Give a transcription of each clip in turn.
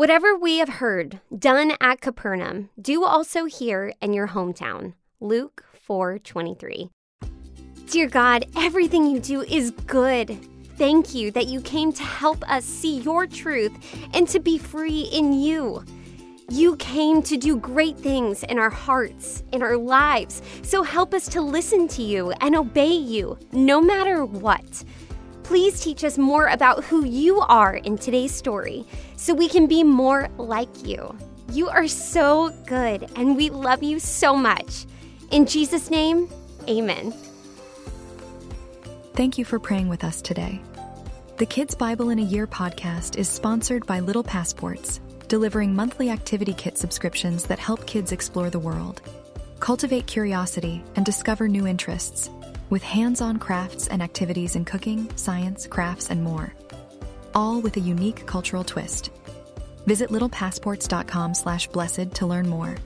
Whatever we have heard done at Capernaum, do also here in your hometown. Luke 4:23. Dear God, everything you do is good. Thank you that you came to help us see your truth and to be free in you. You came to do great things in our hearts, in our lives. So help us to listen to you and obey you, no matter what. Please teach us more about who you are in today's story so we can be more like you. You are so good, and we love you so much. In Jesus' name, amen. Thank you for praying with us today. The Kids Bible in a Year podcast is sponsored by Little Passports, delivering monthly activity kit subscriptions that help kids explore the world, cultivate curiosity, and discover new interests with hands on crafts and activities in cooking, science, crafts, and more, all with a unique cultural twist. Visit littlepassports.com slash blessed to learn more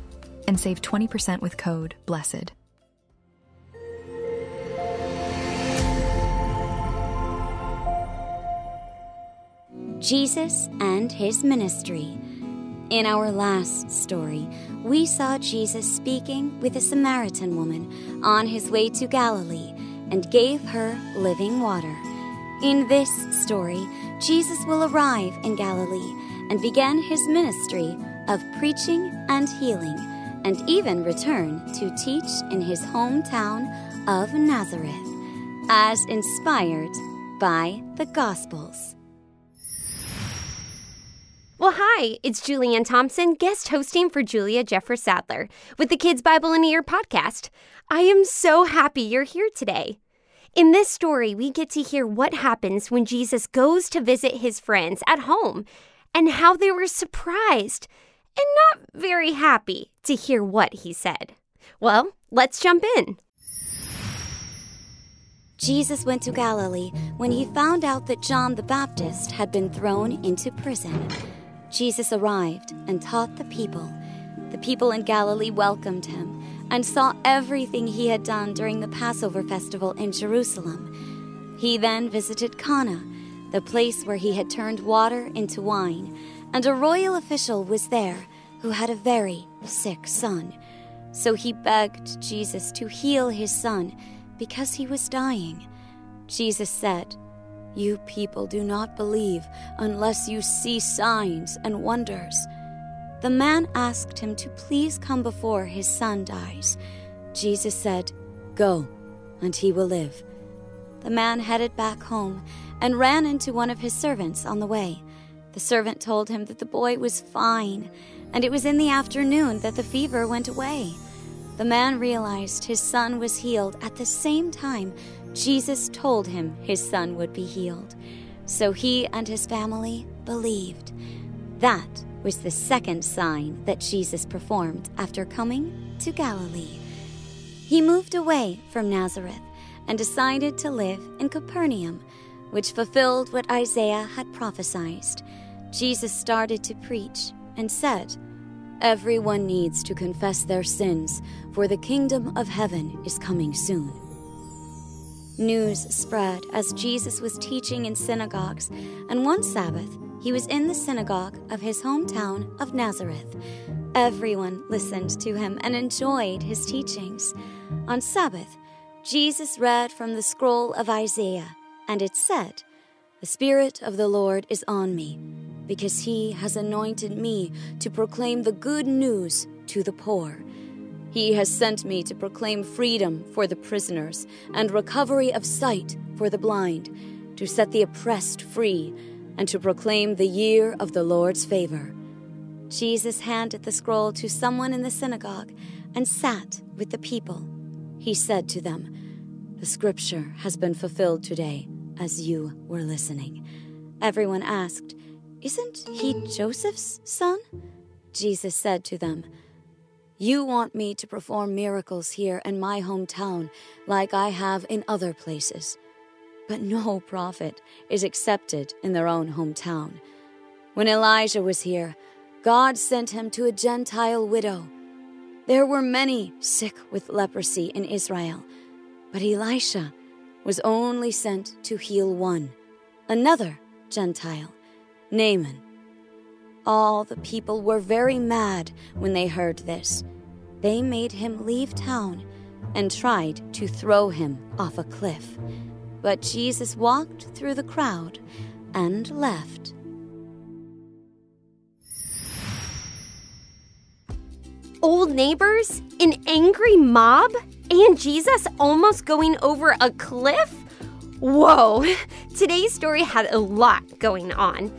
and save 20% with code BLESSED. Jesus and his ministry. In our last story, we saw Jesus speaking with a Samaritan woman on his way to Galilee and gave her living water. In this story, Jesus will arrive in Galilee and begin his ministry of preaching and healing, and even return to teach in his hometown of Nazareth, as inspired by the Gospels. Well, hi, it's Julianne Thompson, guest hosting for Julia Jeffress Sadler with the Kids Bible in a Year podcast. I am so happy you're here today. In this story, we get to hear what happens when Jesus goes to visit his friends at home and how they were surprised and not very happy to hear what he said. Well, let's jump in. Jesus went to Galilee when he found out that John the Baptist had been thrown into prison. Jesus arrived and taught the people. The people in Galilee welcomed him and saw everything he had done during the Passover festival in Jerusalem. He then visited Cana, the place where he had turned water into wine, and a royal official was there who had a very sick son. So he begged Jesus to heal his son because he was dying. Jesus said, you people do not believe unless you see signs and wonders. The man asked him to please come before his son dies. Jesus said, Go, and he will live. The man headed back home and ran into one of his servants on the way. The servant told him that the boy was fine, and it was in the afternoon that the fever went away. The man realized his son was healed at the same time Jesus told him his son would be healed. So he and his family believed. That was the second sign that Jesus performed after coming to Galilee. He moved away from Nazareth and decided to live in Capernaum, which fulfilled what Isaiah had prophesied. Jesus started to preach and said, Everyone needs to confess their sins, for the kingdom of heaven is coming soon. News spread as Jesus was teaching in synagogues, and one Sabbath he was in the synagogue of his hometown of Nazareth. Everyone listened to him and enjoyed his teachings. On Sabbath, Jesus read from the scroll of Isaiah, and it said, The Spirit of the Lord is on me, because he has anointed me to proclaim the good news to the poor. He has sent me to proclaim freedom for the prisoners and recovery of sight for the blind, to set the oppressed free, and to proclaim the year of the Lord's favor. Jesus handed the scroll to someone in the synagogue and sat with the people. He said to them, The scripture has been fulfilled today as you were listening. Everyone asked, Isn't he Joseph's son? Jesus said to them, you want me to perform miracles here in my hometown like I have in other places. But no prophet is accepted in their own hometown. When Elijah was here, God sent him to a Gentile widow. There were many sick with leprosy in Israel, but Elisha was only sent to heal one, another Gentile, Naaman. All the people were very mad when they heard this. They made him leave town and tried to throw him off a cliff. But Jesus walked through the crowd and left. Old neighbors, an angry mob, and Jesus almost going over a cliff? Whoa, today's story had a lot going on.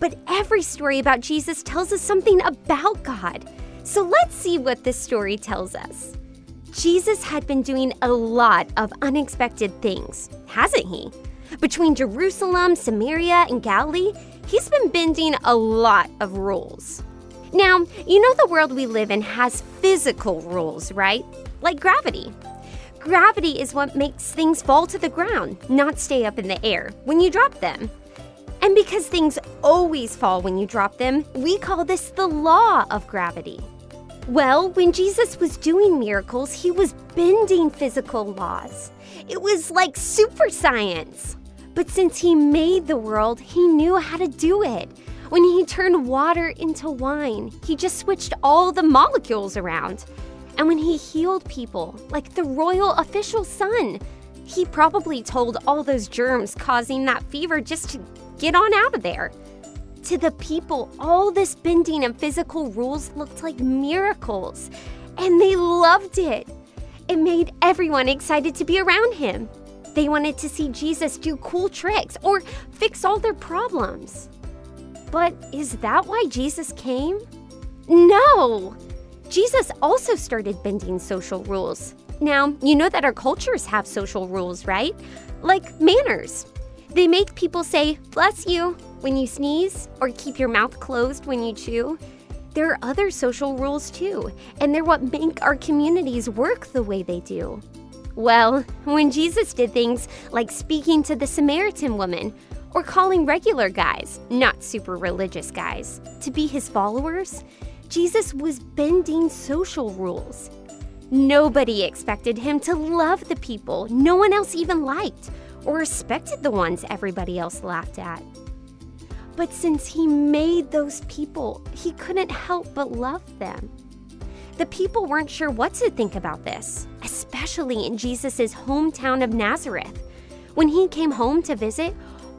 But every story about Jesus tells us something about God. So let's see what this story tells us. Jesus had been doing a lot of unexpected things, hasn't he? Between Jerusalem, Samaria, and Galilee, he's been bending a lot of rules. Now, you know the world we live in has physical rules, right? Like gravity. Gravity is what makes things fall to the ground, not stay up in the air when you drop them. And because things always fall when you drop them, we call this the law of gravity. Well, when Jesus was doing miracles, he was bending physical laws. It was like super science. But since he made the world, he knew how to do it. When he turned water into wine, he just switched all the molecules around. And when he healed people, like the royal official's son, he probably told all those germs causing that fever just to get on out of there. To the people, all this bending and physical rules looked like miracles, and they loved it. It made everyone excited to be around him. They wanted to see Jesus do cool tricks or fix all their problems. But is that why Jesus came? No! Jesus also started bending social rules. Now, you know that our cultures have social rules, right? Like manners. They make people say, bless you, when you sneeze, or keep your mouth closed when you chew. There are other social rules too, and they're what make our communities work the way they do. Well, when Jesus did things like speaking to the Samaritan woman, or calling regular guys, not super religious guys, to be his followers, Jesus was bending social rules. Nobody expected him to love the people no one else even liked or respected the ones everybody else laughed at. But since he made those people, he couldn't help but love them. The people weren't sure what to think about this, especially in Jesus' hometown of Nazareth. When he came home to visit,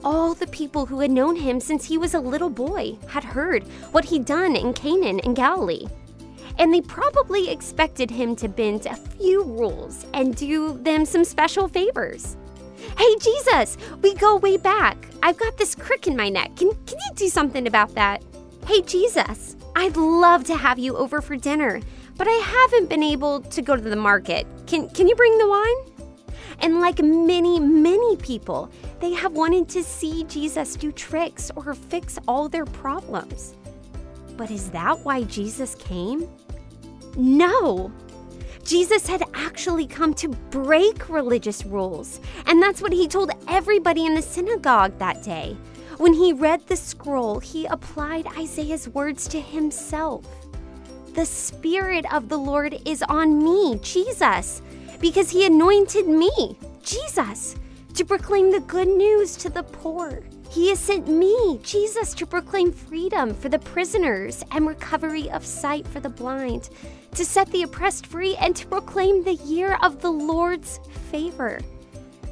all the people who had known him since he was a little boy had heard what he'd done in Canaan and Galilee. And they probably expected him to bend a few rules and do them some special favors. Hey, Jesus, we go way back. I've got this crick in my neck. Can, can you do something about that? Hey, Jesus, I'd love to have you over for dinner, but I haven't been able to go to the market. Can, can you bring the wine? And like many, many people, they have wanted to see Jesus do tricks or fix all their problems. But is that why Jesus came? No. Jesus had actually come to break religious rules, and that's what he told everybody in the synagogue that day. When he read the scroll, he applied Isaiah's words to himself. The Spirit of the Lord is on me, Jesus, because he anointed me, Jesus, to proclaim the good news to the poor. He has sent me, Jesus, to proclaim freedom for the prisoners and recovery of sight for the blind, to set the oppressed free, and to proclaim the year of the Lord's favor.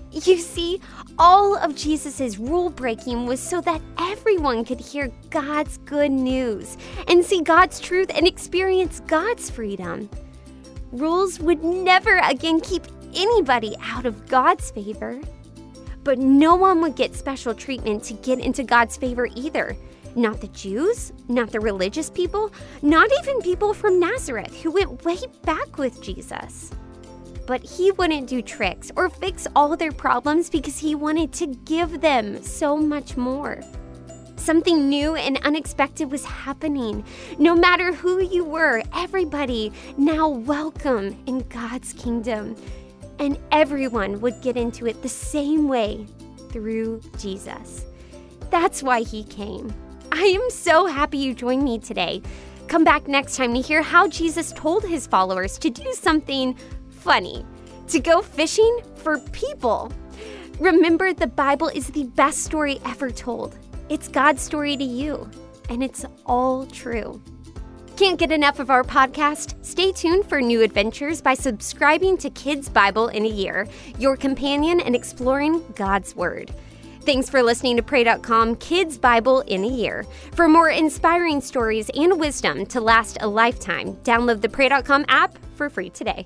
You see, all of Jesus' rule breaking was so that everyone could hear God's good news and see God's truth and experience God's freedom. Rules would never again keep anybody out of God's favor. But no one would get special treatment to get into God's favor either. Not the Jews, not the religious people, not even people from Nazareth who went way back with Jesus. But he wouldn't do tricks or fix all their problems because he wanted to give them so much more. Something new and unexpected was happening. No matter who you were, everybody now welcome in God's kingdom and everyone would get into it the same way through Jesus. That's why he came. I am so happy you joined me today. Come back next time to hear how Jesus told his followers to do something funny to go fishing for people. Remember, the Bible is the best story ever told. It's God's story to you. and it's all true. Can't get enough of our podcast? Stay tuned for new adventures by subscribing to Kids Bible in a Year, your companion in exploring God's Word. Thanks for listening to Pray.com Kids Bible in a Year. For more inspiring stories and wisdom to last a lifetime, download the Pray.com app for free today.